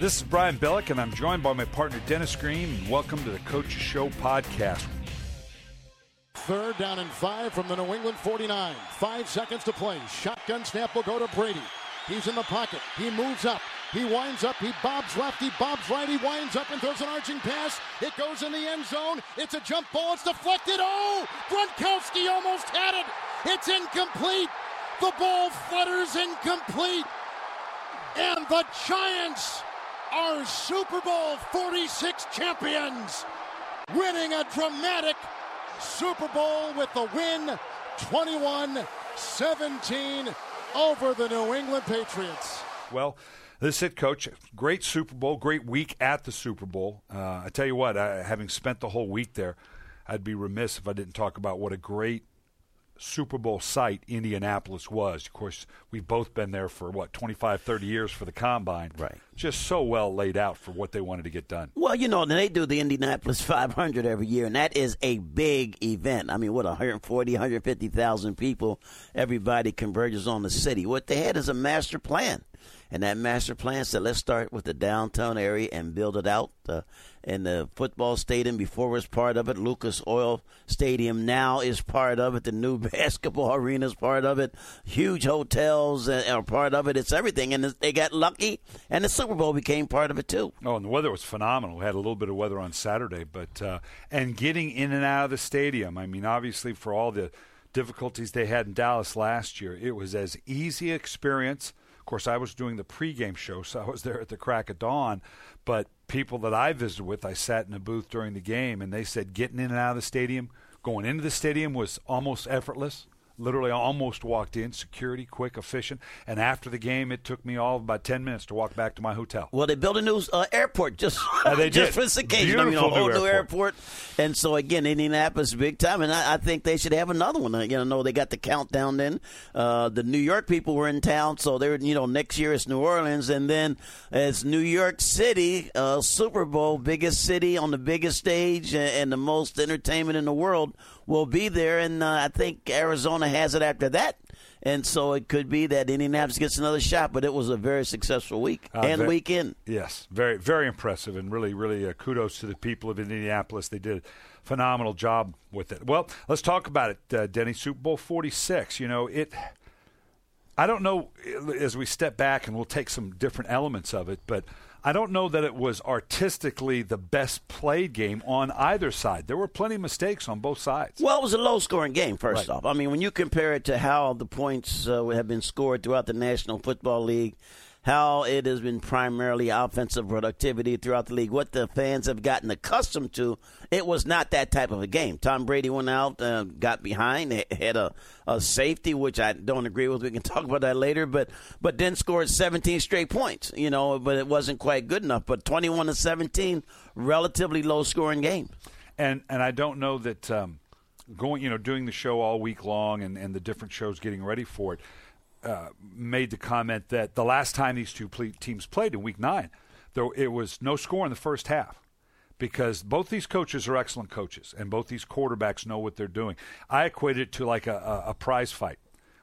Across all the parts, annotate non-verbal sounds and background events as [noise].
This is Brian Billick, and I'm joined by my partner Dennis Green. Welcome to the Coach Show podcast. Third down and five from the New England 49. Five seconds to play. Shotgun snap will go to Brady. He's in the pocket. He moves up. He winds up. He bobs left. He bobs right. He winds up and throws an arching pass. It goes in the end zone. It's a jump ball. It's deflected. Oh! Gronkowski almost had it. It's incomplete. The ball flutters incomplete. And the Giants are Super Bowl 46 champions, winning a dramatic Super Bowl with the win 21 17 over the New England Patriots. Well, this hit coach, great Super Bowl, great week at the Super Bowl. Uh, I tell you what, I, having spent the whole week there, I'd be remiss if I didn't talk about what a great Super Bowl site Indianapolis was. Of course, we've both been there for what 25, 30 years for the combine. Right. Just so well laid out for what they wanted to get done. Well, you know, they do the Indianapolis [laughs] 500 every year, and that is a big event. I mean, what 140, 150,000 people, everybody converges on the city. What they had is a master plan. And that master plan said, let's start with the downtown area and build it out. Uh, and the football stadium before was part of it. Lucas Oil Stadium now is part of it. The new [laughs] basketball arena is part of it. Huge hotels are part of it. It's everything. And they got lucky, and the Super Bowl became part of it too. Oh, and the weather was phenomenal. We had a little bit of weather on Saturday, but uh, and getting in and out of the stadium. I mean, obviously for all the difficulties they had in Dallas last year, it was as easy experience course, I was doing the pregame show, so I was there at the crack of dawn. But people that I visited with, I sat in a booth during the game, and they said getting in and out of the stadium, going into the stadium was almost effortless literally almost walked in, security, quick, efficient. And after the game, it took me all about 10 minutes to walk back to my hotel. Well, they built a new uh, airport just, [laughs] uh, they [laughs] just did. for this occasion. Beautiful I mean, a whole new new airport. airport. And so, again, Indianapolis, big time. And I, I, think they should have another one. Uh, you know, they got the countdown then. Uh, the New York people were in town, so they're, you know, next year it's New Orleans. And then it's New York City, uh, Super Bowl, biggest city on the biggest stage and, and the most entertainment in the world will be there. And uh, I think Arizona has it after that. And so it could be that Indianapolis gets another shot, but it was a very successful week uh, and very, weekend. Yes, very, very impressive, and really, really uh, kudos to the people of Indianapolis. They did a phenomenal job with it. Well, let's talk about it, uh, Denny. Super Bowl 46. You know, it. I don't know as we step back and we'll take some different elements of it, but I don't know that it was artistically the best played game on either side. There were plenty of mistakes on both sides. Well, it was a low scoring game, first right. off. I mean, when you compare it to how the points uh, have been scored throughout the National Football League, how it has been primarily offensive productivity throughout the league, what the fans have gotten accustomed to. It was not that type of a game. Tom Brady went out, uh, got behind, had a, a safety, which I don't agree with. We can [laughs] talk about that later, but but then scored 17 straight points. You know, but it wasn't quite good enough. But 21 to 17, relatively low scoring game. And and I don't know that. Um, going, you know, doing the show all week long and, and the different shows getting ready for it, uh, made the comment that the last time these two ple- teams played in Week Nine, though it was no score in the first half, because both these coaches are excellent coaches and both these quarterbacks know what they're doing. I equate it to like a, a, a prize fight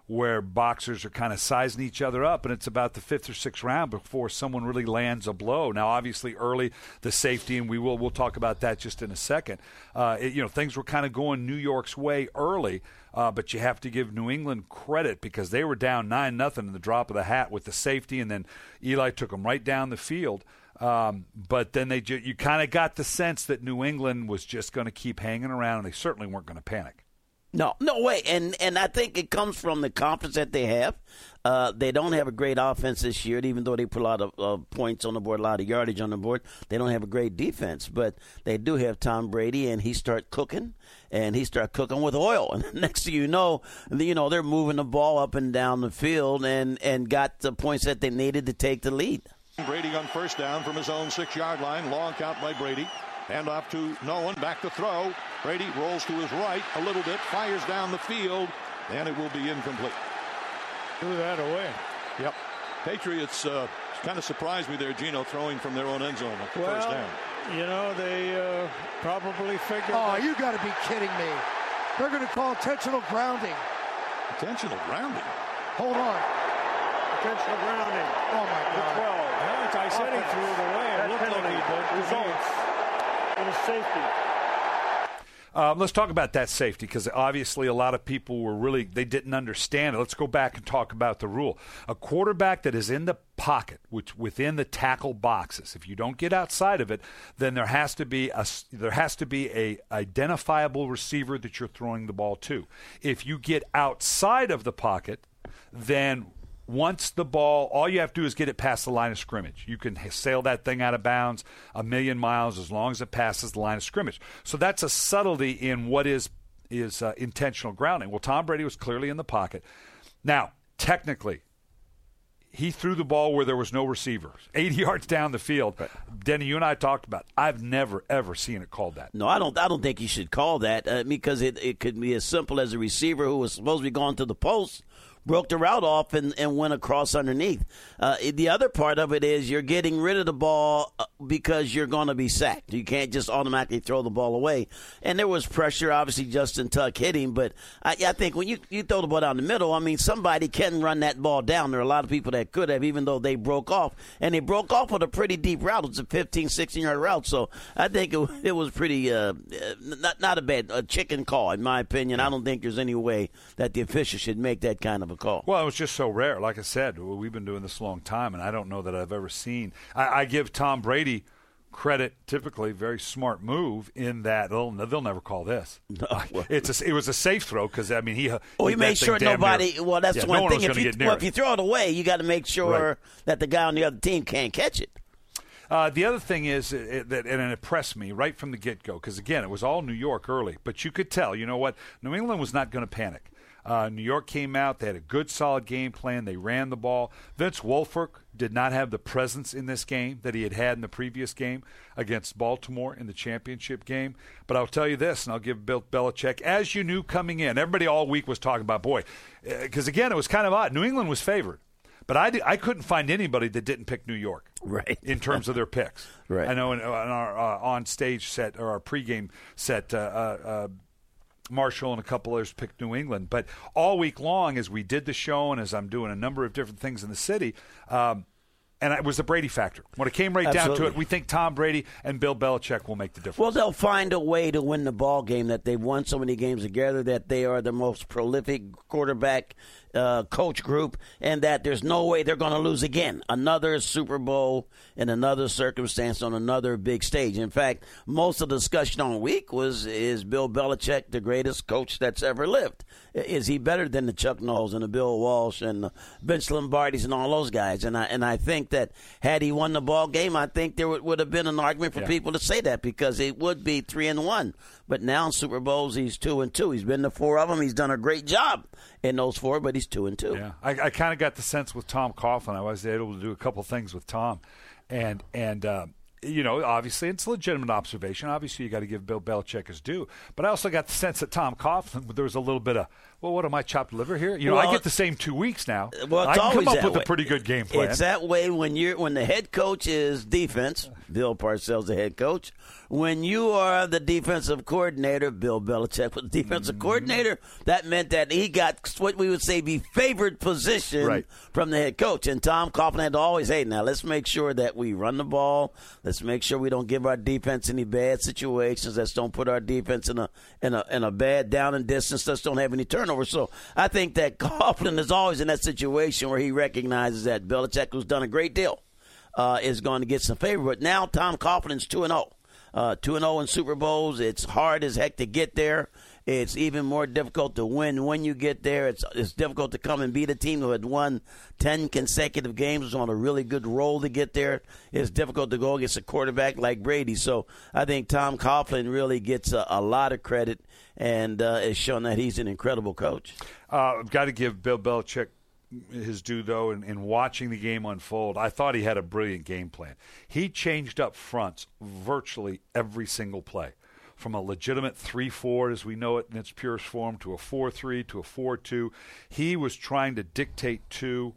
where boxers are kind of sizing each other up, and it's about the fifth or sixth round before someone really lands a blow. Now, obviously, early the safety, and we will we'll talk about that just in a second. Uh, it, you know, things were kind of going New York's way early, uh, but you have to give New England credit because they were down nine nothing in the drop of the hat with the safety, and then Eli took them right down the field. Um, but then they ju- you kind of got the sense that New England was just going to keep hanging around, and they certainly weren't going to panic. No, no way. And and I think it comes from the confidence that they have. Uh, they don't have a great offense this year, even though they put a lot of points on the board, a lot of yardage on the board. They don't have a great defense, but they do have Tom Brady, and he start cooking, and he start cooking with oil. [laughs] And next thing you know, you know they're moving the ball up and down the field, and and got the points that they needed to take the lead. Brady on first down from his own six-yard line, long count by Brady. Hand off to Nolan, back to throw. Brady rolls to his right a little bit, fires down the field, and it will be incomplete. Threw that away. Yep. Patriots uh, kind of surprised me there, Gino, throwing from their own end zone at the well, first down. You know, they uh, probably figured. Oh, you got to be kidding me. They're going to call intentional grounding. Intentional grounding? Hold on. Intentional grounding. Oh my God. The God. 12. Yeah, I said he threw it away. It That looked like penalty he did. results in a safety. Um, let's talk about that safety because obviously a lot of people were really they didn't understand it. Let's go back and talk about the rule. A quarterback that is in the pocket, which within the tackle boxes, if you don't get outside of it, then there has to be a there has to be a identifiable receiver that you're throwing the ball to. If you get outside of the pocket, then once the ball, all you have to do is get it past the line of scrimmage. You can sail that thing out of bounds a million miles as long as it passes the line of scrimmage. So that's a subtlety in what is is uh, intentional grounding. Well, Tom Brady was clearly in the pocket. Now, technically, he threw the ball where there was no receiver, [laughs] 80 yards down the field. Denny, you and I talked about. It. I've never ever seen it called that. No, I don't. I don't think you should call that uh, because it, it could be as simple as a receiver who was supposed to be going to the post broke the route off and, and went across underneath. Uh, the other part of it is you're getting rid of the ball uh, because you're going to be sacked. You can't just automatically throw the ball away. And there was pressure. Obviously, Justin Tuck hitting, but I, I think when you, you throw the ball down the middle, I mean, somebody can run that ball down. There are a lot of people that could have, even though they broke off. And they broke off with a pretty deep route. It's a 15, 16 yard route. So I think it, it was pretty, uh, not, not a bad a chicken call, in my opinion. I don't think there's any way that the official should make that kind of a call. Well, it was just so rare. Like I said, we've been doing this a long time, and I don't know that I've ever seen. I, I give Tom Brady credit, typically very smart move in that they'll, they'll never call this. [laughs] it's a, it was a safe throw because I mean he. Well, he made sure nobody. near- well, that's yeah, one no thing. was If you, well, if you throw it away, you got to make sure Right. that the guy on the other team can't catch it. Uh, the other thing is that, and it impressed me right from the get go, because again, it was all New York early, but you could tell, you know what? New England was not going to panic. Uh, New York came out, they had a good, solid game plan. They ran the ball. Vince Wilfork did not have the presence in this game that he had had in the previous game against Baltimore in the championship game. But I'll tell you this, and I'll give Bill Belichick, as you knew coming in, everybody all week was talking about, boy, because again, it was kind of odd. New England was favored. But I, I couldn't find anybody that didn't pick New York [laughs] Right. in terms of their picks. [laughs] Right. I know in, on our uh, on stage set or our pregame set, uh, uh, uh, Marshall and a couple others picked New England. But all week long, as we did the show and as I'm doing a number of different things in the city, um, and it was the Brady factor. When it came right down to it, we think Tom Brady and Bill Belichick will make the difference. Well, they'll find a way to win the ball game. That they've won so many games together. That they are the most prolific quarterback uh, coach group, and that there's no way they're going to lose again. Another Super Bowl in another circumstance on another big stage. In fact, most of the discussion on week was: Is Bill Belichick the greatest coach that's ever lived? Is he better than the Chuck Knowles and the Bill Walsh and the Vince Lombardis and all those guys? And I and I think that had he won the ball game, I think there would, would have been an argument for Yeah. people to say that because it would be three and one. But now in Super Bowls, he's two and two. He's been to four of them. He's done a great job in those four, but he's two and two. Yeah, I, I kind of got the sense with Tom Coughlin. I was able to do a couple things with Tom, and and uh, you know, obviously it's a legitimate observation. Obviously, you got to give Bill Belichick his due. But I also got the sense that Tom Coughlin, there was a little bit of, well, what am I chopped liver here? You know, I get the same two weeks now. Well, I it's can always come up that with way. a pretty good game plan. It's that way when you're when the head coach is defense. Bill Parcells the head coach. When you are the defensive coordinator, Bill Belichick was the defensive Mm-hmm. coordinator. That meant that he got what we would say be favored position Right. from the head coach. And Tom Coughlin had to always, hey, now let's make sure that we run the ball. Let's make sure we don't give our defense any bad situations. Let's don't put our defense in a in a in a bad down and distance. Let's don't have any turnovers. So I think that [laughs] Coughlin is always in that situation where he recognizes that Belichick, who's done a great deal, uh, is going to get some favor. But now Tom Coughlin's two and zero. Uh, two and zero in Super Bowls. It's hard as heck to get there. It's even more difficult to win when you get there. It's it's difficult to come and beat a team who had won ten consecutive games, was on a really good roll to get there. It's difficult to go against a quarterback like Brady. So I think Tom Coughlin really gets a, a lot of credit and uh, has shown that he's an incredible coach. Uh, I've got to give Bill Belichick his due, though, in, in watching the game unfold. I thought he had a brilliant game plan. He changed up fronts virtually every single play. From a legitimate 3 4, as we know it in its purest form, to a 4 3, to a 4 2. He was trying to dictate to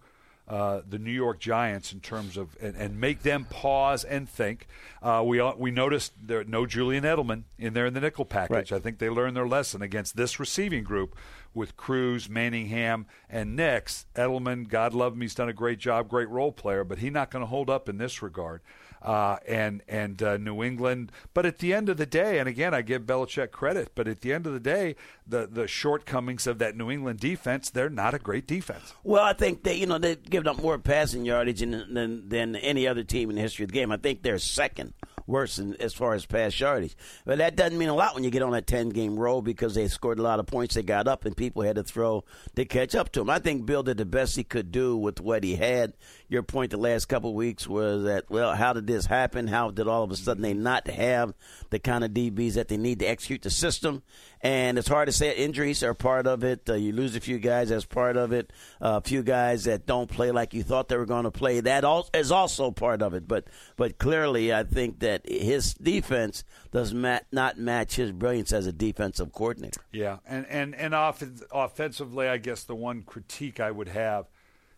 uh, the New York Giants in terms of and, and make them pause and think. Uh, we we noticed there no Julian Edelman in there in the nickel package. Right. I think they learned their lesson against this receiving group with Cruz, Manningham, and Nix. Edelman, God love him, he's done a great job, great role player, but he's not going to hold up in this regard. Uh, and and uh, New England. But at the end of the day, and again, I give Belichick credit, but at the end of the day, the the shortcomings of that New England defense, they're not a great defense. Well, I think they, you know, they've given up more passing yardage than, than, than any other team in the history of the game. I think they're second worse in, as far as pass yardage. But that doesn't mean a lot when you get on a 10 game roll because they scored a lot of points. They got up and people had to throw to catch up to them. I think Bill did the best he could do with what he had. Your point the last couple weeks was that, well, how did this happen? How did all of a sudden they not have the kind of DBs that they need to execute the system? And it's hard to say injuries are part of it. Uh, you lose a few guys as part of it. Uh, a few guys that don't play like you thought they were going to play. That also is also part of it. But but clearly, I think that his defense does mat- not match his brilliance as a defensive coordinator. Yeah, and and and off- offensively, I guess the one critique I would have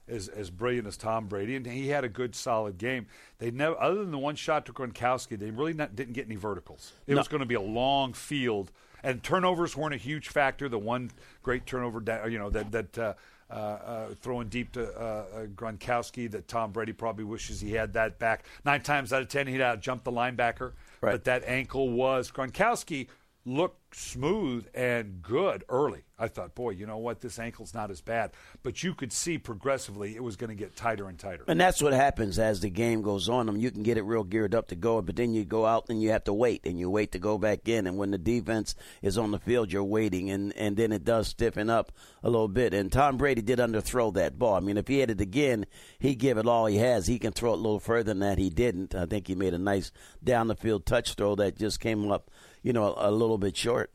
as as brilliant as Tom Brady, and he had a good, solid game. They never, other than the one shot to Gronkowski, they really not, didn't get any verticals. It No. was going to be a long field, and turnovers weren't a huge factor. The one great turnover, da- you know, that that. Uh, uh, uh, throwing deep to uh, uh, Gronkowski, that Tom Brady probably wishes he had that back. Nine times out of ten, he'd out jump the linebacker. Right. But that ankle was Gronkowski looked smooth and good early. I thought, boy, you know what? This ankle's not as bad. But you could see progressively it was going to get tighter and tighter. And that's what happens as the game goes on. I mean, you can get it real geared up to go, but then you go out and you have to wait, and you wait to go back in. And when the defense is on the field, you're waiting, and, and then it does stiffen up a little bit. And Tom Brady did underthrow that ball. I mean, if he had it again, he'd give it all he has. He can throw it a little further than that. He didn't. I think he made a nice down the field touch throw that just came up, you know, a little bit short.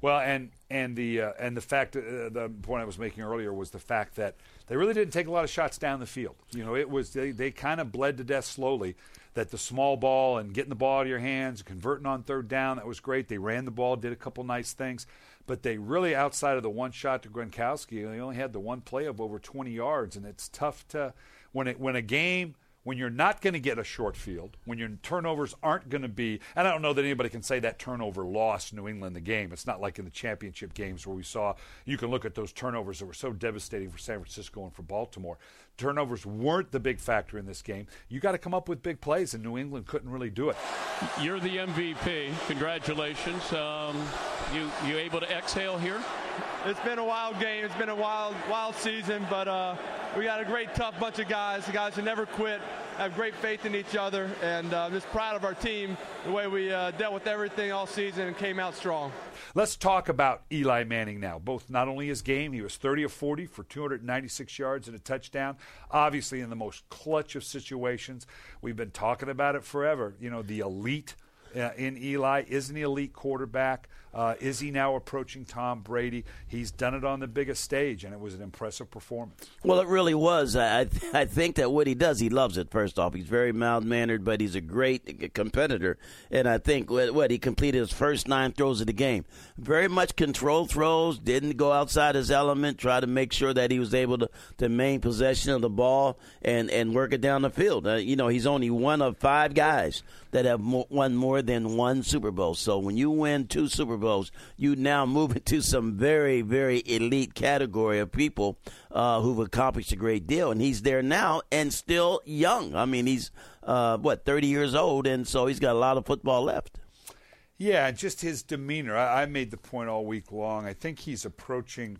Well, and and the uh, and the fact uh, the point I was making earlier was the fact that they really didn't take a lot of shots down the field. You know, it was they they kind of bled to death slowly. That the small ball and getting the ball out of your hands, converting on third down, that was great. They ran the ball, did a couple nice things, but they really outside of the one shot to Gronkowski, they only had the one play of over 20 yards, and it's tough to when it when a game when you're not going to get a short field, when your turnovers aren't going to be, and I don't know that anybody can say that turnover lost New England the game. It's not like in the championship games where we saw, you can look at those turnovers that were so devastating for San Francisco and for Baltimore. Turnovers weren't the big factor in this game. You got to come up with big plays, and New England couldn't really do it. You're the MVP. Congratulations. Um, you you able to exhale here? It's been a wild game. It's been a wild, wild season, but uh, we got a great, tough bunch of guys. The guys who never quit, have great faith in each other, and uh, just proud of our team, the way we uh, dealt with everything all season and came out strong. Let's talk about Eli Manning now. Both not only his game, he was 30 of 40 for 296 yards and a touchdown. Obviously, in the most clutch of situations, we've been talking about it forever. You know, the elite uh, in Eli is an elite quarterback. Uh, is he now approaching Tom Brady? He's done it on the biggest stage, and it was an impressive performance. Well, it really was. I I- I think that what he does, he loves it. First off, he's very mild mannered, but he's a great competitor. And I think what, he completed his first nine throws of the game, very much controlled throws. Didn't go outside his element. Try to make sure that he was able to to maintain possession of the ball and and work it down the field. Uh, you know, he's only one of five guys that have mo- won more than one Super Bowl. So when you win two Super Bowls, you now move [laughs] into some very, very elite category of people uh, who've accomplished a great deal. And he's there now and still young. I mean, he's, uh, what, 30 years old, and so he's got a lot of football left. Yeah, just his demeanor. I, I made the point all week long. I think he's approaching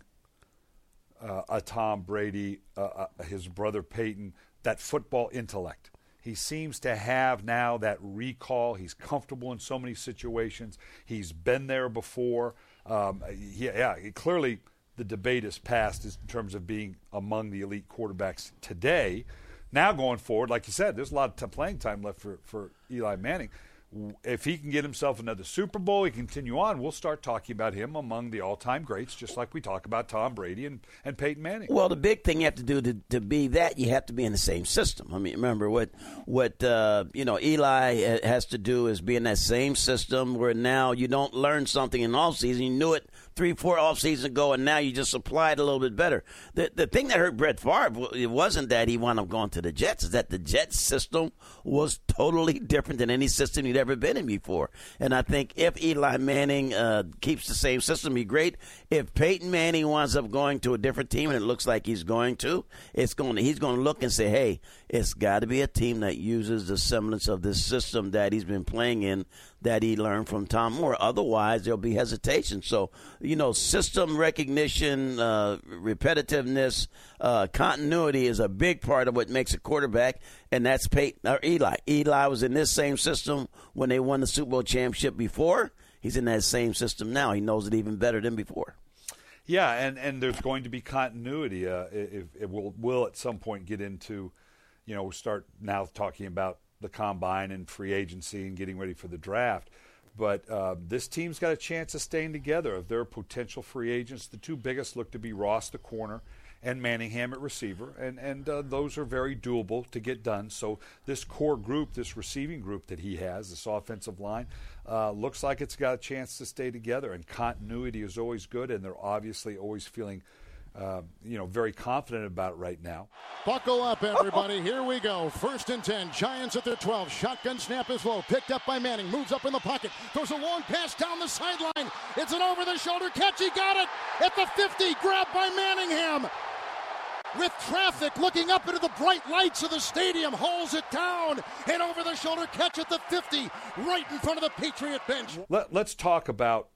uh, a Tom Brady, uh, uh, his brother Peyton, that football intellect. He seems to have now that recall. He's comfortable in so many situations. He's been there before. Um, yeah, yeah, clearly the debate is past in terms of being among the elite quarterbacks today. Now going forward, like you said, there's a lot of t- playing time left for, for Eli Manning. If he can get himself another Super Bowl, he continue on. We'll start talking about him among the all-time greats, just like we talk about Tom Brady and, and Peyton Manning. Well, the big thing you have to do to, to be that, you have to be in the same system. I mean, remember what what uh, you know Eli has to do is be in that same system where now you don't learn something in off season. You knew it three, four off season ago, and now you just apply it a little bit better. The the thing that hurt Brett Favre it wasn't that he wound up going to the Jets; is that the Jets system was totally different than any system he'd he'd ever been in before. And I think if Eli Manning uh, keeps the same system, he's great. If Peyton Manning winds up going to a different team, and it looks like he's going to, it's going to, he's going to look and say, hey, it's got to be a team that uses the semblance of this system that he's been playing in that he learned from Tom Moore. Otherwise, there'll be hesitation. So, you know, system recognition, uh, repetitiveness, uh, continuity is a big part of what makes a quarterback, and that's Peyton or Eli. Eli was in this same system when they won the Super Bowl championship before. He's in that same system now. He knows it even better than before. Yeah, and, and there's going to be continuity. Uh, it, it will will at some point get into, you know, start now talking about the combine and free agency and getting ready for the draft. But uh, this team's got a chance of staying together. If there are potential free agents, the two biggest look to be Ross, the corner, and Manningham at receiver, and and uh, those are very doable to get done. So this core group, this receiving group that he has, this offensive line, uh, looks like it's got a chance to stay together. And continuity is always good, and they're obviously always feeling uh, you know, very confident about it right now. Buckle up, everybody. Here we go. First and 10. Giants at their 12. Shotgun snap is low. Picked up by Manning. Moves up in the pocket. Throws a long pass down the sideline. It's an over the shoulder catch. He got it at the 50. Grabbed by Manningham. With traffic looking up into the bright lights of the stadium, hauls it down. And over the shoulder catch at the 50, right in front of the Patriot bench. Let, let's talk about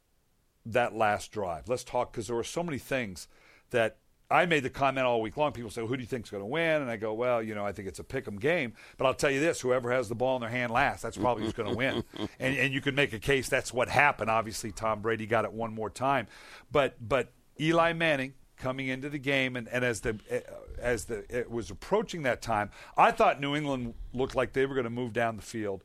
that last drive. Let's talk because there were so many things that I made the comment all week long. People say, well, "Who do you think's going to win?" And I go, "Well, you know, I think it's a pick 'em game." But I'll tell you this: whoever has the ball in their hand last, that's probably who's going to win. [laughs] And, and you can make a case that's what happened. Obviously, Tom Brady got it one more time, but but Eli Manning coming into the game, and, and as the as the it was approaching that time, I thought New England looked like they were going to move down the field,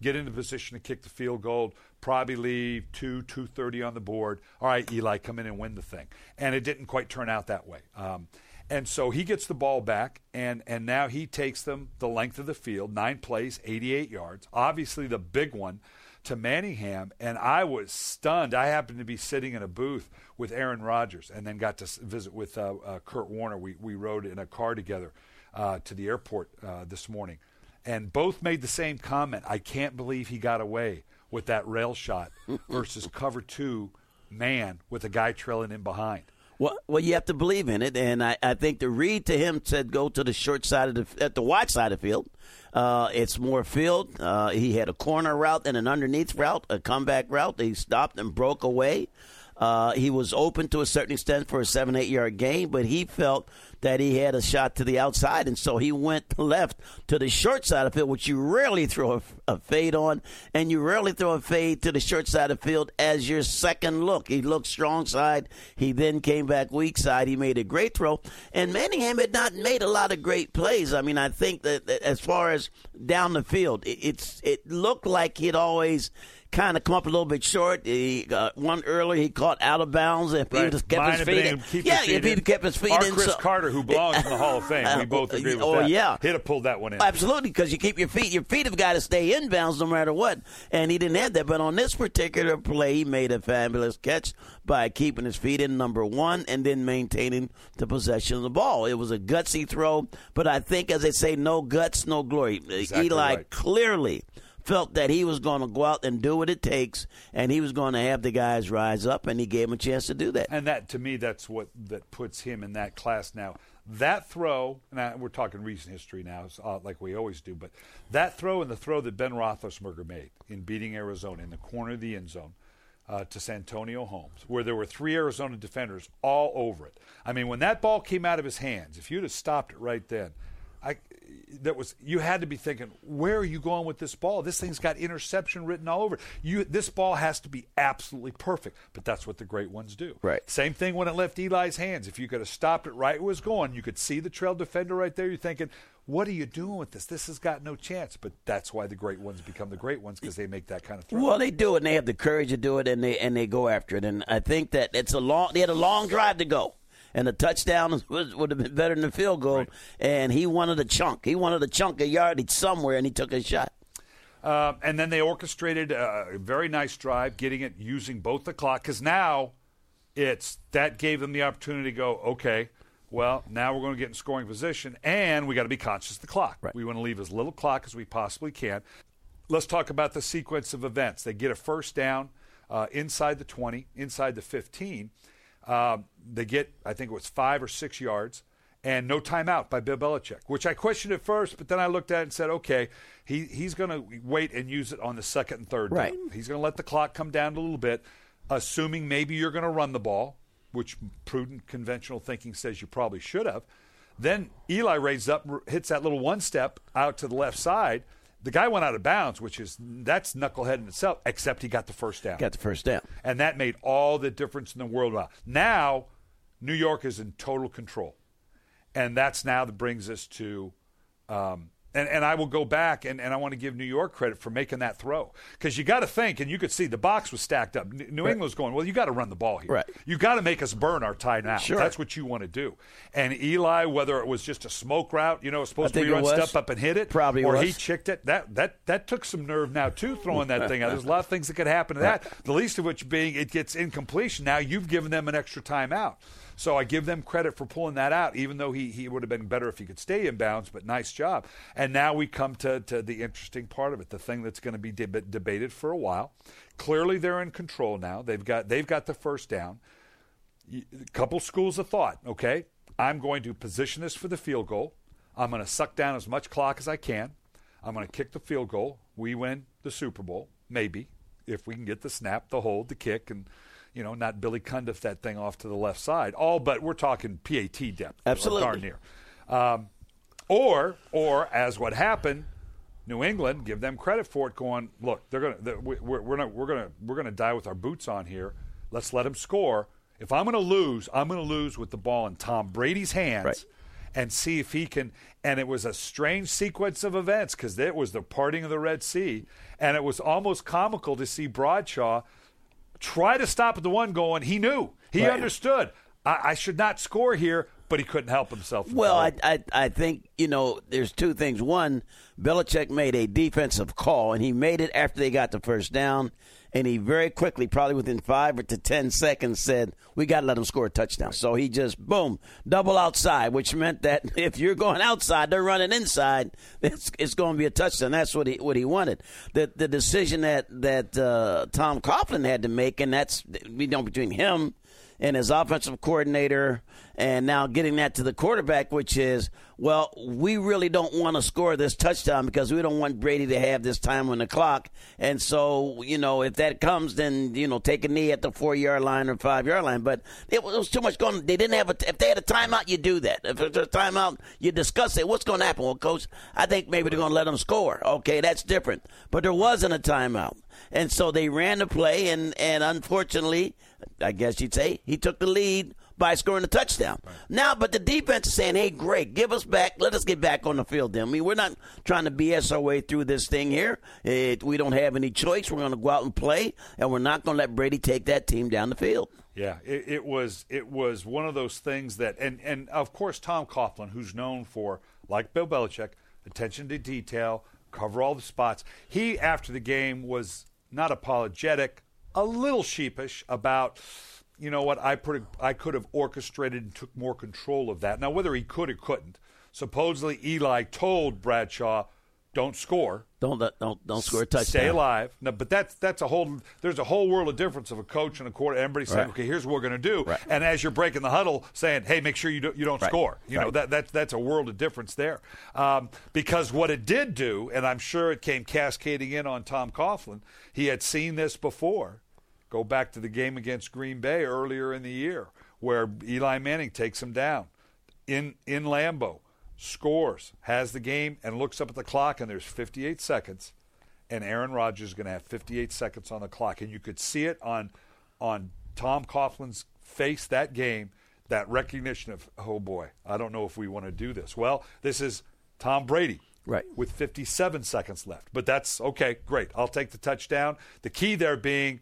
get into position to kick the field goal, probably leave two, two thirty on the board. All right, Eli, come in and win the thing. And it didn't quite turn out that way. Um, and so he gets the ball back, and and now he takes them the length of the field, nine plays, 88 yards. Obviously, the big one to Manningham, and I was stunned. I happened to be sitting in a booth with Aaron Rodgers, and then got to visit with uh, uh, Kurt Warner. We we rode in a car together uh, to the airport uh, this morning, and both made the same comment. I can't believe he got away with that rail shot [laughs] versus cover two man with a guy trailing in behind. Well, well, you have to believe in it, and I, I think the read to him said go to the short side of the at the wide side of the field. Uh, it's more field. Uh, he had a corner route and an underneath route, a comeback route. He stopped and broke away. Uh, he was open to a certain extent for a seven, eight yard gain, but he felt that he had a shot to the outside, and so he went [laughs] left to the short side of field, which you rarely throw a, a, fade on, and you rarely throw a fade to the short side of the field as your second look. He looked strong side. He then came back weak side. He made a great throw, and Manningham had not made a lot of great plays. I mean, I think that, that as far as down the field, it, it's it looked like he'd always kind of come up a little bit short. He uh, one earlier he caught out of bounds. If right. he just kept Mine his feet, in, yeah, feet if he kept his feet Our in. Cris so, Carter, who belongs in the Hall of Fame, we [laughs] both agree with oh, that. yeah, he'd have pulled that one in. Absolutely, because you keep your feet. Your feet have got to stay inbounds no matter what, and he didn't have that. But on this particular play, he made a fabulous catch by keeping his feet in number one and then maintaining the possession of the ball. It was a gutsy throw, but I think, as they say, no guts, no glory. Exactly Eli right. clearly felt that he was going to go out and do what it takes, and he was going to have the guys rise up, and he gave him a chance to do that. And that, to me, that's what that puts him in that class now. That throw, and I, we're talking recent history now, uh, like we always do, but that throw and the throw that Ben Roethlisberger made in beating Arizona in the corner of the end zone uh, to Santonio Holmes, where there were three Arizona defenders all over it. I mean, when that ball came out of his hands, if you'd have stopped it right then, I, that was you had to be thinking, where are you going with this ball? This thing's got interception written all over. You this ball has to be absolutely perfect, but that's what the great ones do. Right. Same thing when it left Eli's hands. If you could have stopped it right where it was going, you could see the trail defender right there. You're thinking, what are you doing with this? This has got no chance. But that's why the great ones become the great ones because they make that kind of throw. Well, they do it, and they have the courage to do it, and they and they go after it. And I think that it's a long. They had a long drive to go. And the touchdown [laughs] was, would have been better than a field goal. Right. And he wanted a chunk. He wanted a chunk of yardage somewhere, and he took a shot. Uh, and then they orchestrated a very nice drive, getting it using both the clock because now it's that gave them the opportunity to go. Okay, well now we're going to get in scoring position, and we got to be conscious of the clock. Right. We want to leave as little clock as we possibly can. let's talk about the sequence of events. They get a first down uh, inside the 20, inside the 15. Uh, they get, I think it was five or six yards, and no timeout by Bill Belichick, which I questioned at first, but then I looked at it and said, okay, he, he's going to wait and use it on the second and third Right. down. He's going to let the clock come down a little bit, assuming maybe you're going to run the ball, which prudent conventional thinking says you probably should have. Then Eli raises up, hits that little one step out to the left side. The guy went out of bounds, which is that's knucklehead in itself. Except he got the first down, Got the first down. and that made all the difference in the world. Now, New York is in total control, and that's now that brings us to. Um, and, and I will go back and, and I want to give New York credit for making that throw because you got to think and you could see the box was stacked up. New England was going well. You got to run the ball here. Right. You got to make us burn our timeout. Sure. That's what you want to do. And Eli, whether it was just a smoke route, you know, it's supposed to be run was. step up and hit it, Probably or was. he chicked it. That that that took some nerve now too, throwing that thing out. There's a lot of things that could happen to that. The least of which being it gets incompletion. Now you've given them an extra timeout. So I give them credit for pulling that out, even though he, he would have been better if he could stay in bounds, but nice job. And now we come to, to the interesting part of it, the thing that's going to be deb- debated for a while. Clearly they're in control now. They've got they've got the first down. A couple schools of thought, okay? I'm going to position this for the field goal. I'm going to suck down as much clock as I can. I'm going to kick the field goal. We win the Super Bowl, maybe, if we can get the snap, the hold, the kick, and you know, not Billy Cundiff that thing off to the left side. All but we're talking PAT depth, Absolutely. darn near. Um, or, or as what happened, New England give them credit for it. Going, look, they're gonna, they're, we- we're, we're not, we're gonna, we're gonna die with our boots on here. Let's let them score. If I'm gonna lose, I'm gonna lose with the ball in Tom Brady's hands. Right. And see if he can. And it was a strange sequence of events because it was the parting of the Red Sea, and it was almost comical to see Bradshaw try to stop at the one going. He knew, he Right. understood. I, I should not score here, but he couldn't help himself. Well, I, I I think you know there's two things. One, Belichick made a defensive call, and he made it after they got the first down, and he very quickly, probably within five or to ten seconds, said, "We got to let them score a touchdown." So he just boom, double outside, which meant that [laughs] if you're going outside, they're running inside. It's, it's going to be a touchdown. That's what he what he wanted. The the decision that that uh, Tom Coughlin had to make, and that's you know between him and his offensive coordinator, and now getting that to the quarterback, which is, well, we really don't want to score this touchdown because we don't want Brady to have this time on the clock. And so, you know, if that comes, then, you know, take a knee at the four yard line or five yard line. But it was, too much going They didn't have a, if they had a timeout, you do that. If there's a timeout, you discuss it. What's going to happen? Well, coach, I think maybe they're going to let them score. Okay, that's different. But there wasn't a timeout. And so they ran the play, and, and unfortunately, I guess you'd say he took the lead by scoring a touchdown. Now, but the defense is saying, "Hey, great, give us back. Let us get back on the field." Then I mean, we're not trying to BS our way through this thing here. It, we don't have any choice. We're going to go out and play, and we're not going to let Brady take that team down the field. Yeah, it, it was it was one of those things that, and and of course Tom Coughlin, who's known for like Bill Belichick, attention to detail, cover all the spots. He after the game was not apologetic, a little sheepish about. You know what? I put I could have orchestrated and took more control of that. Now, whether he could or couldn't, supposedly Eli told Bradshaw, "Don't score." Don't let, don't don't score a touchdown. Stay alive. No, but that's that's a whole. There's a whole world of difference of a coach and a quarter. Everybody saying, Right. "Okay, here's what we're going to do," Right. and as you're breaking the huddle, saying, "Hey, make sure you do, you don't Right. score." You know that that's that's a world of difference there. Um, because what it did do, and I'm sure it came cascading in on Tom Coughlin. He had seen this before. Go back to the game against Green Bay earlier in the year, where Eli Manning takes him down in in Lambeau, scores, has the game, and looks up at the clock, and there's 58 seconds, and Aaron Rodgers is going to have 58 seconds on the clock, and you could see it on on Tom Coughlin's face that game, that recognition of oh boy, I don't know if we want to do this. Well, this is Tom Brady. Right. With 57 seconds left. But that's okay, great. I'll take the touchdown. The key there being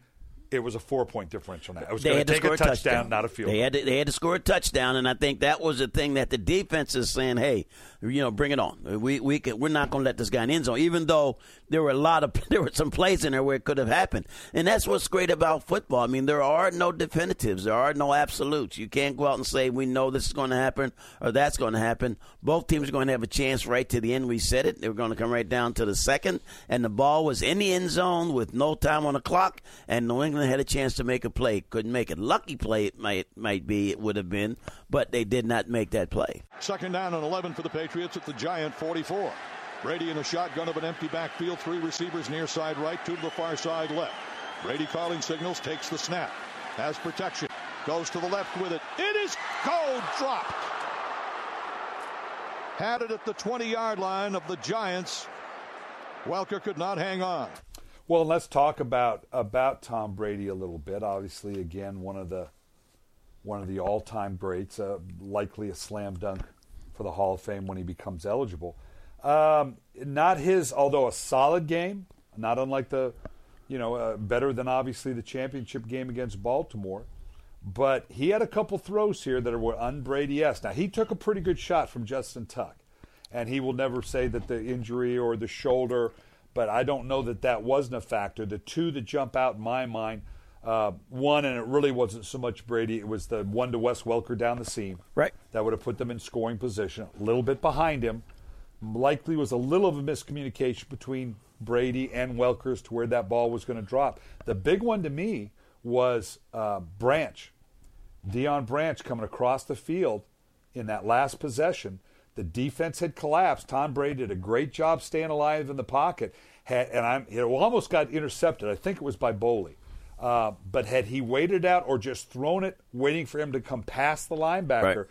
it was a four point differential now. It was they going had to take score a touchdown, not a field They goal. had to, they had to score a touchdown, and I think that was the thing that the defense is saying, "Hey, you know, bring it on. We we can, we're not going to let this guy in the end zone." Even though there were a lot of [laughs] there were some plays in there where it could have happened, and that's what's great about football. I mean, there are no definitives, there are no absolutes. You can't go out and say we know this is going to happen or that's going to happen. Both teams are going to have a chance right to the end. We said it. They were going to come right down to the second, and the ball was in the end zone with no time on the clock, and New England had a chance to make a play. Couldn't make it. Lucky play it might might be it would have been, but they did not make that play. Second down and 11 for the Patriots at the Giant 44. Brady in a shotgun of an empty backfield, three receivers near side right, two to the far side left. Brady calling signals, takes the snap, has protection, goes to the left with it. It is cold dropped. Had it at the 20 yard line of the Giants. Welker could not hang on. Well, let's talk about about Tom Brady a little bit. Obviously, again, one of the one of the all-time greats, uh, likely a slam dunk for the Hall of Fame when he becomes eligible. Um, not his, although a solid game, not unlike the, you know, uh, better than obviously the championship game against Baltimore. But he had a couple throws here that were un-Brady-esque. Now he took a pretty good shot from Justin Tuck, and he will never say that the injury or the shoulder, but I don't know that that wasn't a factor. The two that jump out in my mind, uh, one, and it really wasn't so much Brady, it was the one to Wes Welker down the seam. Right. That would have put them in scoring position. A little bit behind him. Likely was a little of a miscommunication between Brady and Welker to where that ball was going to drop. The big one to me was uh, Branch. Deion Branch coming across the field in that last possession. The defense had collapsed. Tom Brady did a great job staying alive in the pocket. Had, and I'm, it almost got intercepted. I think it was by Boley. Uh, but had he waited out or just thrown it, waiting for him to come past the linebacker, Right.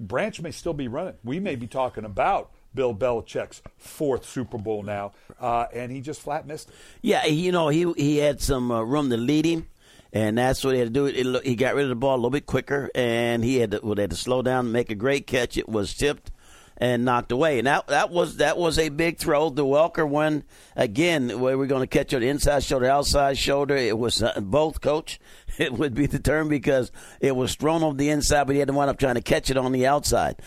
Branch may still be running. We may be talking about Bill Belichick's fourth Super Bowl now, uh, and he just flat missed it. Yeah, you know he he had some uh, room to lead him, and that's what he had to do. It, lo- he got rid of the ball a little bit quicker, and he had to, well, had to slow down, and make a great catch. It was tipped and knocked away, and that that was that was a big throw. The Welker one again, where we're going to catch it, inside shoulder, outside shoulder. It was uh, both, coach. [laughs] It would be the term because it was thrown over the inside, but he had to wind up trying to catch it on the outside.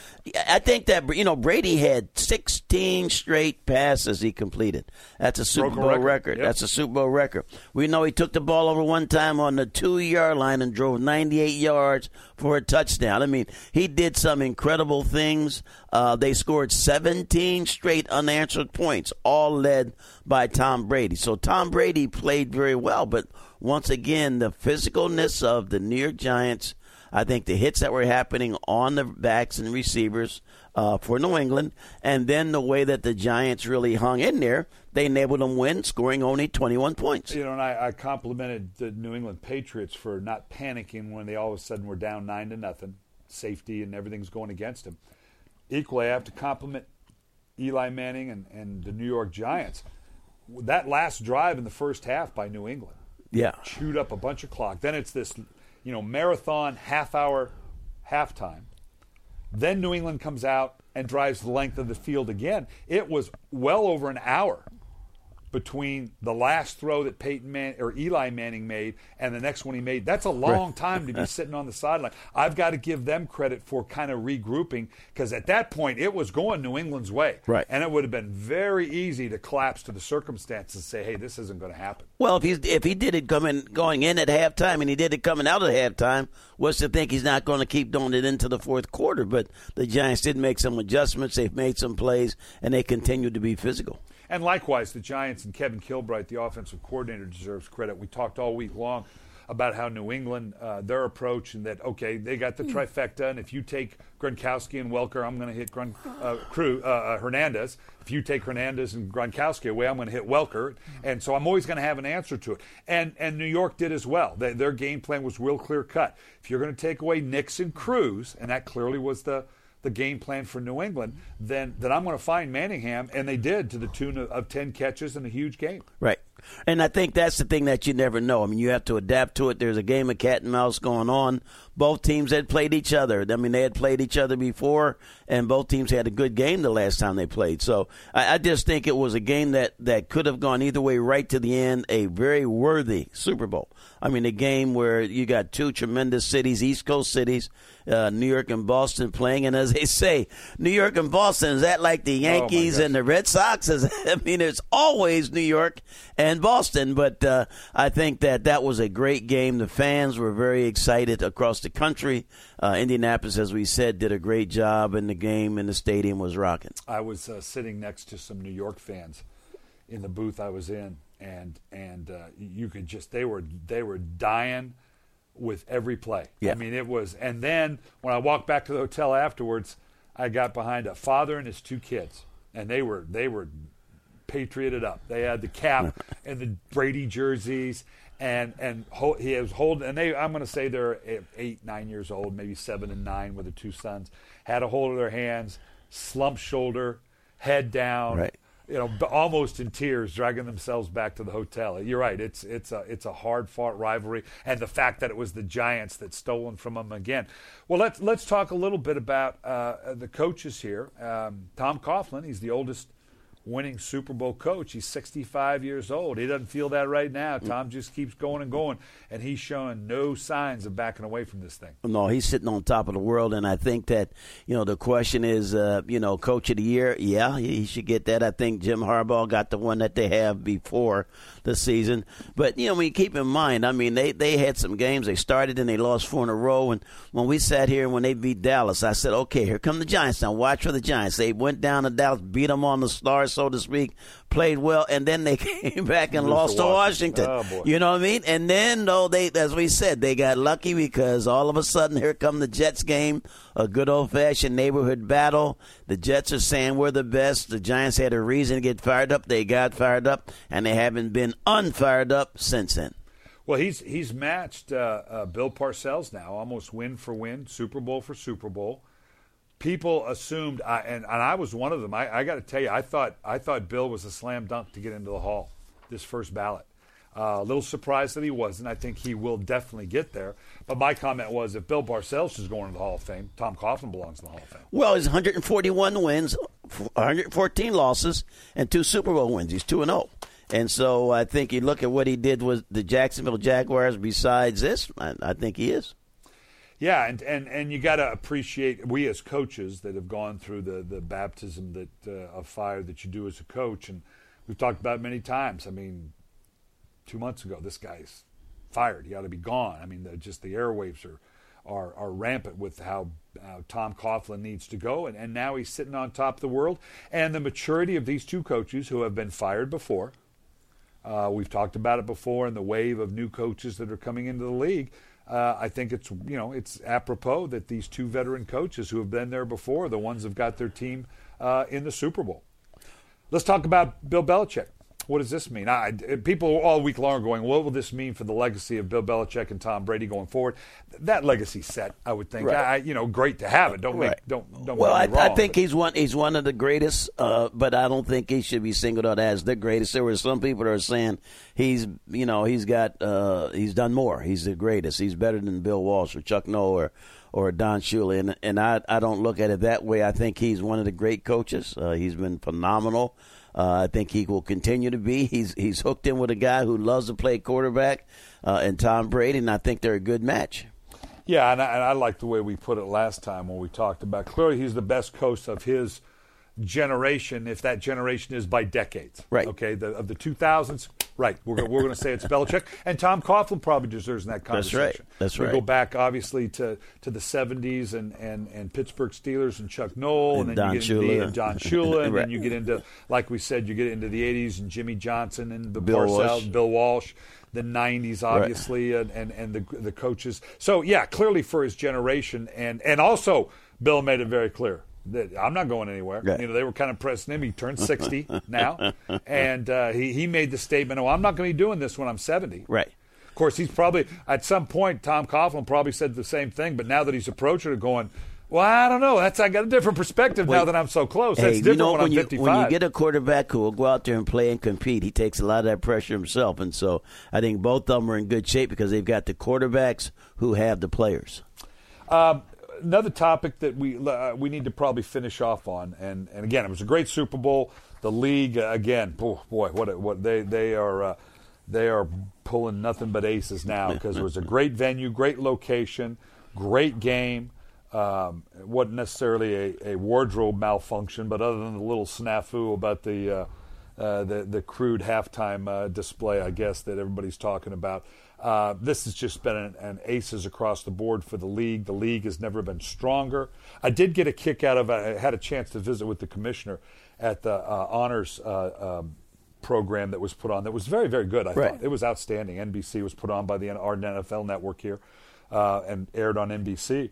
I think that you know Brady had 16 straight passes he completed. That's a Super Broke Bowl record. record. Yep. That's a Super Bowl record. We know he took the ball over one time on the two yard line and drove 98 yards for a touchdown. I mean, he did some incredible things. Uh, they scored 17 straight unanswered points, all led by Tom Brady. So Tom Brady played very well, but once again, the physicalness of the New York Giants. I think the hits that were happening on the backs and receivers uh, for New England, and then the way that the Giants really hung in there, they enabled them win, scoring only 21 points. You know, and I, I complimented the New England Patriots for not panicking when they all of a sudden were down nine to nothing, safety and everything's going against them. Equally, I have to compliment Eli Manning and, and the New York Giants. That last drive in the first half by New England Yeah. chewed up a bunch of clock. Then it's this, you know, marathon half hour halftime. Then New England comes out and drives the length of the field again. It was well over an hour between the last throw that Peyton Man or Eli Manning made and the next one he made. That's a long time to be [laughs] sitting on the sideline. I've got to give them credit for kind of regrouping because at that point it was going New England's way. Right. And it would have been very easy to collapse to the circumstances and say, hey, this isn't going to happen. Well, if he's if he did it coming going in at halftime and he did it coming out at halftime, what's to think he's not going to keep doing it into the fourth quarter? But the Giants did make some adjustments. They've made some plays, and they continue to be physical. And likewise, the Giants and Kevin Gilbride, the offensive coordinator, deserves credit. We talked all week long about how New England, uh, their approach, and that, okay, they got the trifecta, and if you take Gronkowski and Welker, I'm going to hit Grun, uh, Crew, uh, uh, Hernandez. If you take Hernandez and Gronkowski away, I'm going to hit Welker. And so I'm always going to have an answer to it. And, and New York did as well. They, their game plan was real clear cut. If you're going to take away Nix and Cruz, and that clearly was the the game plan for New England, then then I'm going to find Manningham, and they did to the tune of, of ten catches and a huge game. Right. And I think that's the thing that you never know. I mean, you have to adapt to it. There's a game of cat and mouse going on. Both teams had played each other. I mean, they had played each other before, and both teams had a good game the last time they played. So I, I just think it was a game that, that could have gone either way right to the end. A very worthy Super Bowl. I mean, a game where you got two tremendous cities, East Coast cities, uh, New York and Boston playing. And as they say, New York and Boston, is that like the Yankees and the Red Sox? Is, [laughs] I mean, it's always New York and Boston. But uh, I think that that was a great game. The fans were very excited across the country. Uh, Indianapolis, as we said, did a great job in the game, and the stadium was rocking. I was uh, sitting next to some New York fans in the booth I was in, and and uh, you could just they were they were dying with every play. Yeah. I mean, it was. And then when I walked back to the hotel afterwards, I got behind a father and his two kids, and they were they were patrioted up. They had the cap [laughs] and the Brady jerseys, and and ho- he was holding. And they, I'm going to say they're eight, nine years old, maybe seven and nine with the two sons. Had a hold of their hands, slumped shoulder, head down. Right you know, almost in tears, dragging themselves back to the hotel. You're right; it's it's a it's a hard fought rivalry, and the fact that it was the Giants that stolen from them again. Well, let's let's talk a little bit about uh, the coaches here. Um, Tom Coughlin, he's the oldest winning Super Bowl coach. He's 65 years old. He doesn't feel that right now. Tom just keeps going and going, and he's showing no signs of backing away from this thing. No, he's sitting on top of the world, and I think that you know the question is, uh, you know, Coach of the Year. Yeah, he should get that. I think Jim Harbaugh got the one that they have before the season. But you know, when you keep in mind, I mean, they they had some games they started and they lost four in a row. And when we sat here and when they beat Dallas, I said, okay, here come the Giants. Now watch for the Giants. They went down to Dallas, beat them on the stars so to speak, played well, and then they [laughs] came back and lost to Washington. Oh, you know what I mean? And then, though, they, as we said, they got lucky because all of a sudden, here come the Jets game, a good old fashioned neighborhood battle. The Jets are saying we're the best. The Giants had a reason to get fired up. They got fired up, and they haven't been unfired up since then. Well, he's he's matched uh, uh, Bill Parcells now, almost win for win, Super Bowl for Super Bowl people assumed, I, and, and I was one of them. I, I got to tell you, I thought I thought Bill was a slam dunk to get into the Hall, this first ballot. Uh, a little surprised that he wasn't. I think he will definitely get there. But my comment was, if Bill Parcells is going to the Hall of Fame, Tom Coughlin belongs in the Hall of Fame. Well, he's 141 wins, 114 losses, and two Super Bowl wins. He's two and zero. And so I think you look at what he did with the Jacksonville Jaguars. Besides this, I, I think he is. Yeah, and and, and you got to appreciate we as coaches that have gone through the the baptism that uh, of fire that you do as a coach, and we've talked about many times. I mean, two months ago, this guy's fired. He ought to be gone. I mean, the, just the airwaves are. Are, are rampant with how uh, Tom Coughlin needs to go, and, and now he's sitting on top of the world. And the maturity of these two coaches who have been fired before, uh, we've talked about it before, and the wave of new coaches that are coming into the league uh, I think it's you know it's apropos that these two veteran coaches who have been there before, the ones who've got their team uh, in the Super Bowl. Let's talk about Bill Belichick. What does this mean? I, people all week long are going, what will this mean for the legacy of Bill Belichick and Tom Brady going forward? That legacy set, I would think. Right. I, you know, great to have it. Don't right. make, don't don't. Well, I, wrong, I, think but. he's one. He's one of the greatest, uh, but I don't think he should be singled out as the greatest. There were some people that are saying he's, you know, he's got, uh, he's done more. He's the greatest. He's better than Bill Walsh or Chuck Noll or or Don Shula, and and I I don't look at it that way. I think he's one of the great coaches. Uh, he's been phenomenal. Uh, I think he will continue to be. He's he's hooked in with a guy who loves to play quarterback, uh, and Tom Brady, and I think they're a good match. Yeah, and I, and I like the way we put it last time when we talked about clearly he's the best coach of his generation, if that generation is by decades. Right. Okay, the, of the 2000s, right. We're, we're going to say it's Belichick. And Tom Coughlin probably deserves that That's conversation. right. That's we right. We go back, obviously, to, to the 70s and, and, and Pittsburgh Steelers and Chuck Noll. And And, Don then you get into the, Shula. and Don Shula. And [laughs] Right. then you get into, like we said, you get into the 80s and Jimmy Johnson and the Bill Parcells, Walsh. Bill Walsh. The 90s, obviously, and, and, and the, the coaches. So, yeah, clearly for his generation. And, and also, Bill made it very clear I'm not going anywhere. Right. You know, they were kind of pressing him. He turned [laughs] 60 now, and uh, he he made the statement, "Oh, I'm not going to be doing this when I'm 70." Right. Of course, he's probably at some point. Tom Coughlin probably said the same thing, but now that he's approaching it, going, Well, I don't know. That's I got a different perspective now that I'm so close. Hey, That's you know when, when I'm you when you get a quarterback who will go out there and play and compete, he takes a lot of that pressure himself, and so I think both of them are in good shape because they've got the quarterbacks who have the players. Um, another topic that we uh, we need to probably finish off on, and, and again, it was a great Super Bowl. The league uh, again, boy, boy what what they they are uh, they are pulling nothing but aces now because it was a great venue, great location, great game. Um, it wasn't necessarily a, a wardrobe malfunction, but other than the little snafu about the uh, uh, the the crude halftime uh, display, I guess that everybody's talking about. Uh, this has just been an, an aces across the board for the league. The league has never been stronger. I did get a kick out of. I had a chance to visit with the commissioner at the uh, honors uh, um, program that was put on. That was very very good. I Right. thought it was outstanding. NBC was put on by the our NFL network here uh, and aired on NBC.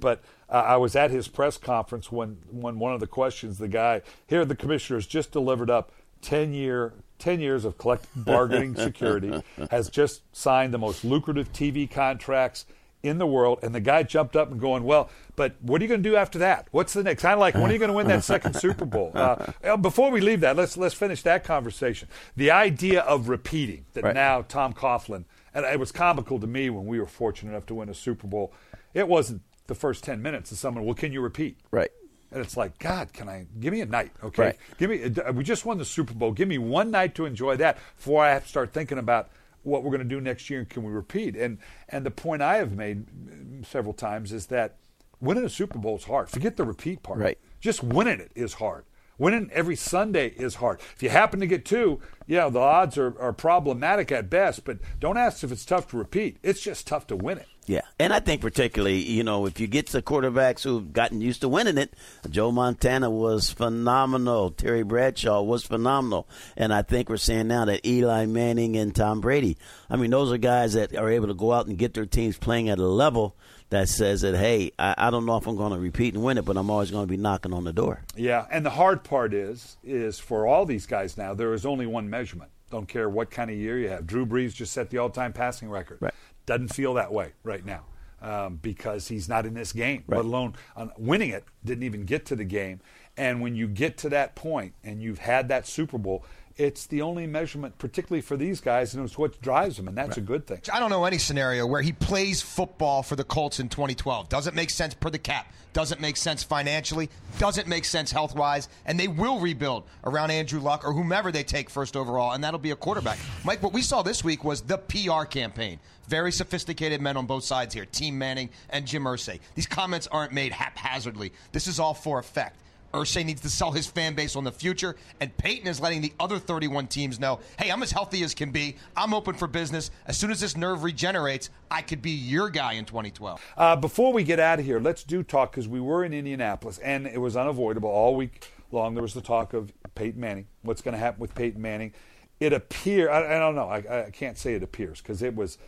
But uh, I was at his press conference when, when one of the questions, the guy here, the commissioner has just delivered up 10 year 10 years of collective bargaining security, [laughs] has just signed the most lucrative TV contracts in the world, and the guy jumped up and going, "Well, but what are you going to do after that? What's the next? Kind of like when are you going to win that second Super Bowl?" [laughs] Uh, uh, before we leave that, let's let's finish that conversation. The idea of repeating that Right. now Tom Coughlin, and it was comical to me when we were fortunate enough to win a Super Bowl. It wasn't the first ten minutes of someone. Well, can you repeat? Right. And it's like, God, can I give me a night? Okay, Right. give me. uh, We just won the Super Bowl. Give me one night to enjoy that before I have to start thinking about what we're going to do next year and can we repeat? And and the point I have made mm, several times is that winning a Super Bowl is hard. Forget the repeat part. Right. Just winning it is hard. Winning every Sunday is hard. If you happen to get two, yeah, the odds are, are problematic at best. But don't ask if it's tough to repeat. It's just tough to win it. Yeah, and I think particularly, you know, if you get to quarterbacks who've gotten used to winning it, Joe Montana was phenomenal. Terry Bradshaw was phenomenal, and I think we're seeing now that Eli Manning and Tom Brady. I mean, those are guys that are able to go out and get their teams playing at a level that says that, hey, I, I don't know if I'm going to repeat and win it, but I'm always going to be knocking on the door. Yeah, and the hard part is is for all these guys now there is only one measurement. Don't care what kind of year you have. Drew Brees just set the all-time passing record. Right. Doesn't feel that way right now um, because he's not in this game. Right. Let alone uh, winning it. Didn't even get to the game. And when you get to that point and you've had that Super Bowl, it's the only measurement, particularly for these guys, and it's what drives them, and that's a good thing. I don't know any scenario where he plays football for the Colts in 2012. Doesn't make sense per the cap. Doesn't make sense financially. Doesn't make sense health wise. And they will rebuild around Andrew Luck or whomever they take first overall, and that'll be a quarterback. Mike, what we saw this week was the PR campaign. Very sophisticated men on both sides here, Team Manning and Jim Irsay. These comments aren't made haphazardly. This is all for effect. Irsay needs to sell his fan base on the future, and Peyton is letting the other 31 teams know, hey, I'm as healthy as can be. I'm open for business. As soon as this nerve regenerates, I could be your guy in 2012. Uh, before we get out of here, let's do talk because we were in Indianapolis and it was unavoidable all week long. There was the talk of Peyton Manning. What's going to happen with Peyton Manning? It appear I, I don't know. I, I can't say it appears because it was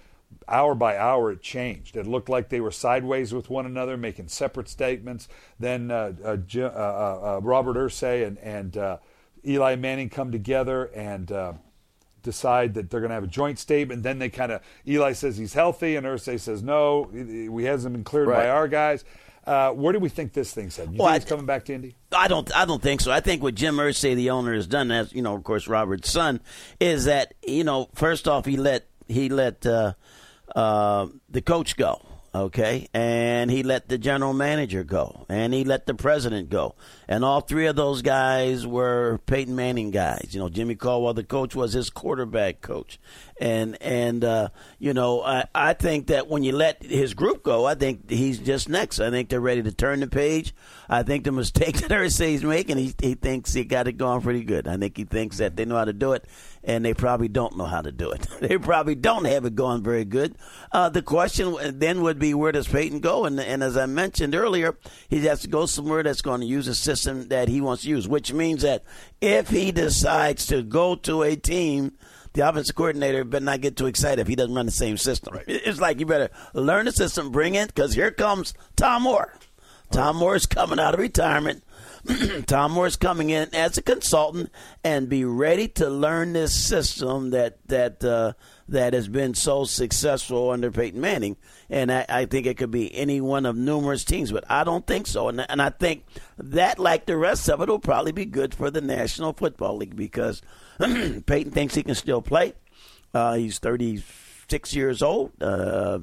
hour by hour it changed. It looked like they were sideways with one another, making separate statements. Then uh, uh, uh, uh, uh, Robert Irsay and and uh, Eli Manning come together and. Uh, decide that they're going to have a joint statement. Then they kind of Eli says he's healthy, and Irsay says no, he hasn't been cleared by our guys. Uh, where do we think this thing's heading? You Well, think it's coming back to Indy? I don't. I don't think so. I think what Jim Irsay, the owner, has done, as you know, of course, Robert's son, is that you know, first off, he let he let uh, uh, the coach go, okay, and he let the general manager go, and he let the president go, and all three of those guys were Peyton Manning guys. You know, Jimmy Caldwell, the coach, was his quarterback coach, and and uh, you know, I I think that when you let his group go, I think he's just next. I think they're ready to turn the page. I think the [laughs] mistake that Irsay's making, he he thinks he got it going pretty good. I think he thinks that they know how to do it, and they probably don't know how to do it. [laughs] they probably don't have it going very good. Uh, the question then would be, where does Peyton go? And and as I mentioned earlier, he has to go somewhere that's going to use a system that he wants to use, which means that if he decides to go to a team the offensive coordinator better not get too excited if he doesn't run the same system. It's like you better learn the system, bring it, because here comes Tom Moore. Tom Moore is coming out of retirement. [clears throat] Tom Moore is coming in as a consultant and be ready to learn this system that that uh, that has been so successful under Peyton Manning. And I, I, think it could be any one of numerous teams, but I don't think so. And, and I think that, like the rest of it, will probably be good for the National Football League because [clears throat] Peyton thinks he can still play. Uh, he's 36 years old, uh,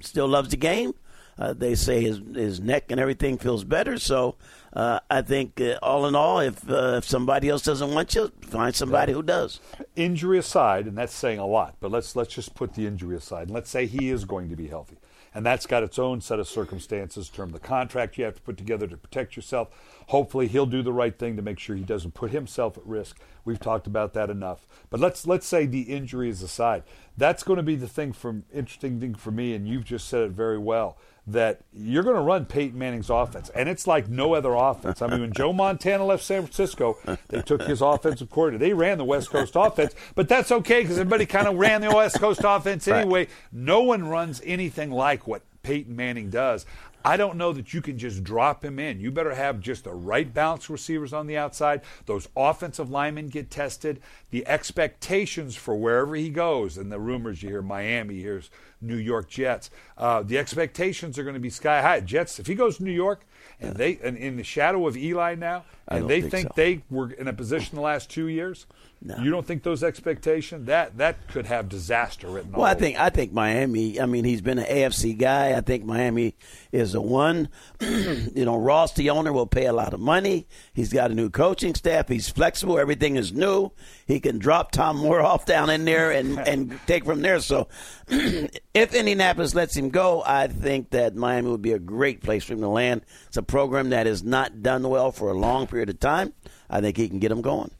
still loves the game. Uh, they say his his neck and everything feels better. So uh, I think uh, all in all, if uh, if somebody else doesn't want you, find somebody who does. Injury aside, and that's saying a lot, but let's let's just put the injury aside. And let's say he is going to be healthy, and that's got its own set of circumstances. Of the contract you have to put together to protect yourself. Hopefully, he'll do the right thing to make sure he doesn't put himself at risk. We've talked about that enough. But let's let's say the injury is aside. That's going to be the thing from interesting thing for me, and you've just said it very well that you're going to run Peyton Manning's offense, and it's like no other offense. I mean, when Joe Montana left San Francisco, they took his offensive coordinator. They ran the West Coast offense, but that's okay because everybody kind of ran the West Coast offense anyway. Right. No one runs anything like what Peyton Manning does. I don't know that you can just drop him in. You better have just the right balance receivers on the outside. Those offensive linemen get tested. The expectations for wherever he goes, and the rumors you hear Miami, here's New York Jets. Uh, the expectations are going to be sky high. Jets, if he goes to New York, and they and in the shadow of Eli now, and they think, think so. they were in a position the last two years no. You don't think those expectations that that could have disaster written? Well, I think I think Miami. I mean, he's been an AFC guy. I think Miami is the one. [clears throat] you know, Ross, the owner, will pay a lot of money. He's got a new coaching staff. He's flexible. Everything is new. He can drop Tom Moore off down in there and [laughs] and take from there. So, [clears throat] if Indianapolis lets him go, I think that Miami would be a great place for him to land. It's a program that has not done well for a long period of time. I think he can get them going.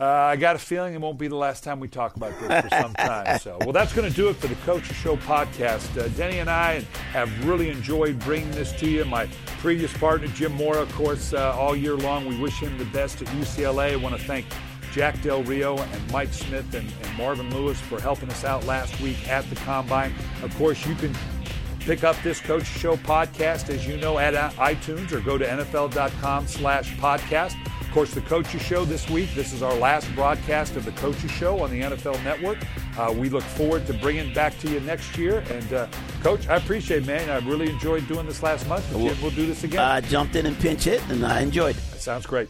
Uh, I got a feeling it won't be the last time we talk about this for some time. [laughs] So, well, that's going to do it for the Coach Show podcast. Uh, Denny and I have really enjoyed bringing this to you. My previous partner, Jim Mora, of course, uh, all year long. We wish him the best at UCLA. I want to thank Jack Del Rio and Mike Smith and, and Marvin Lewis for helping us out last week at the Combine. Of course, you can pick up this Coach Show podcast, as you know, at iTunes or go to NFL.com slash podcast. Of course, the Coaches Show this week. This is our last broadcast of the Coaches Show on the NFL Network. Uh, we look forward to bringing it back to you next year. And, uh, Coach, I appreciate it, man. I really enjoyed doing this last month. We'll, we'll do this again. I jumped in and pinch hit, and I enjoyed it. That sounds great.